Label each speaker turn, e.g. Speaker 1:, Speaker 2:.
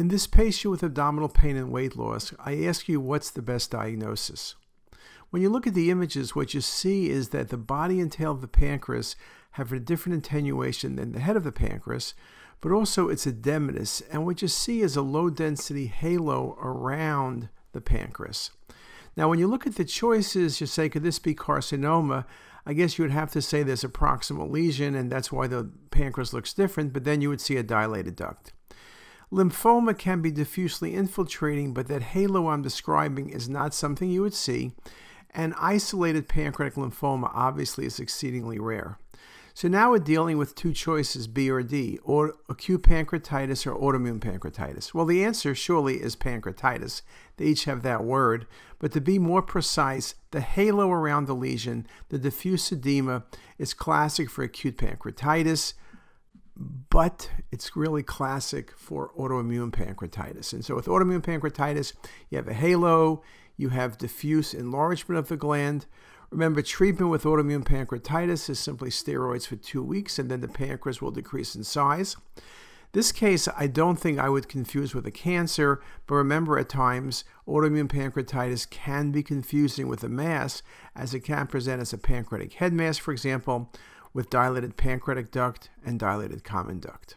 Speaker 1: In this patient with abdominal pain and weight loss, I ask you what's the best diagnosis? When you look at the images, what you see is that the body and tail of the pancreas have a different attenuation than the head of the pancreas, but also it's edematous. And what you see is a low density halo around the pancreas. Now, when you look at the choices, you say, could this be carcinoma? I guess you would have to say there's a proximal lesion, and that's why the pancreas looks different, but then you would see a dilated duct. Lymphoma can be diffusely infiltrating, but that halo I'm describing is not something you would see, and isolated pancreatic lymphoma obviously is exceedingly rare. So now we're dealing with two choices, B or D, or acute pancreatitis or autoimmune pancreatitis. Well, the answer surely is pancreatitis. They each have that word. But to be more precise, the halo around the lesion, the diffuse edema, is classic for acute pancreatitis, but it's really classic for autoimmune pancreatitis. And so with autoimmune pancreatitis, you have a halo, you have diffuse enlargement of the gland. Remember, treatment with autoimmune pancreatitis is simply steroids for two weeks, and then the pancreas will decrease in size. This case, I don't think I would confuse with a cancer, but remember at times, autoimmune pancreatitis can be confusing with a mass, as it can present as a pancreatic head mass, for example, with dilated pancreatic duct and dilated common duct.